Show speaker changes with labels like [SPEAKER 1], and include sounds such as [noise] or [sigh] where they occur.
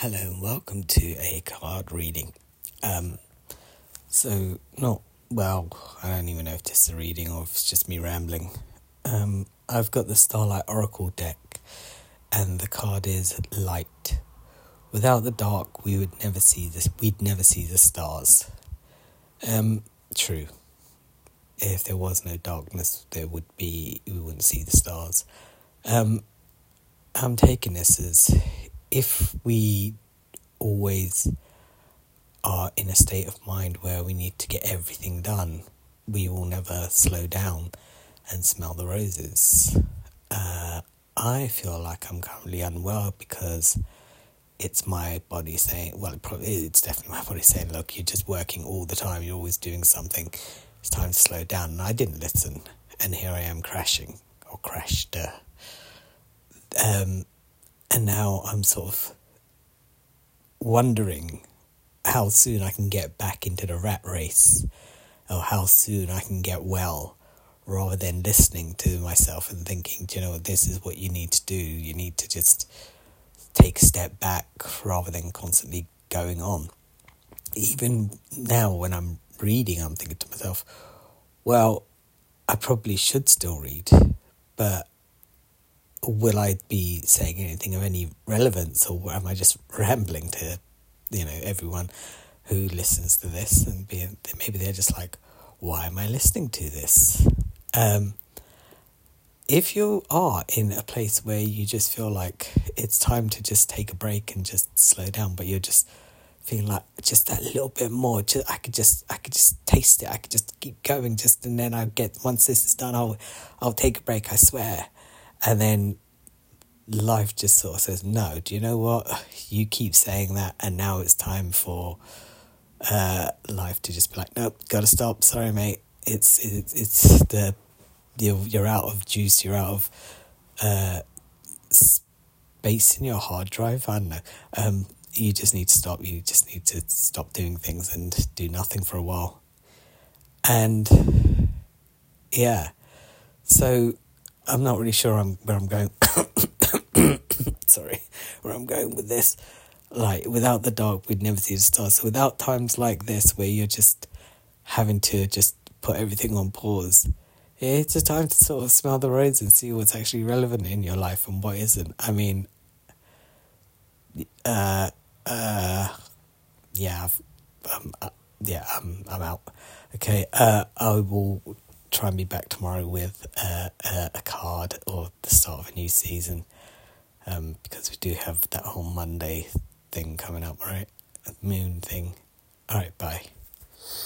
[SPEAKER 1] Hello and welcome to a card reading. Um, so not well. I don't even know if this is a reading or if it's just me rambling. Um, I've got the Starlight Oracle deck, and the card is light. Without the dark, we would never see this. We'd never see the stars. Um, true. If there was no darkness, there would be. We wouldn't see the stars. Um, I'm taking this as if we always are in a state of mind where we need to get everything done, we will never slow down and smell the roses. Uh, I feel like I'm currently unwell because it's my body saying, well, it probably it's definitely my [laughs] body saying, look, you're just working all the time, you're always doing something. It's time to slow down. And I didn't listen, and here I am crashing or crashed. Uh, um, and now I'm sort of wondering how soon I can get back into the rat race or how soon I can get well rather than listening to myself and thinking, do you know this is what you need to do. You need to just take a step back rather than constantly going on. Even now, when I'm reading, I'm thinking to myself, well, I probably should still read, but will I be saying anything of any relevance, or am I just rambling to, you know, everyone who listens to this and be, maybe they're just like, why am I listening to this? Um, if you are in a place where you just feel like it's time to just take a break and just slow down, but you're just feeling like just that little bit more, just I could just I could just taste it. I could just keep going, just and then I'll get once this is done, I'll I'll take a break. I swear. And then life just sort of says, no, do you know what? You keep saying that, and now it's time for uh, life to just be like, nope, gotta stop. Sorry, mate. It's it's, it's the you're you're out of juice. You're out of uh, space in your hard drive. I don't know. Um, you just need to stop. You just need to stop doing things and do nothing for a while. And yeah, so I'm not really sure I'm, where I'm going. [coughs] Sorry, where I'm going with this. Like, without the dark, we'd never see the stars. So, without times like this where you're just having to just put everything on pause, it's a time to sort of smell the roses and see what's actually relevant in your life and what isn't. I mean, uh, uh, yeah, um, uh, yeah, I'm, I'm out. Okay, uh, I will try and be back tomorrow with uh, a, a card or the start of a new season um, because we do have that whole Monday thing coming up, right? Moon thing. All right, bye.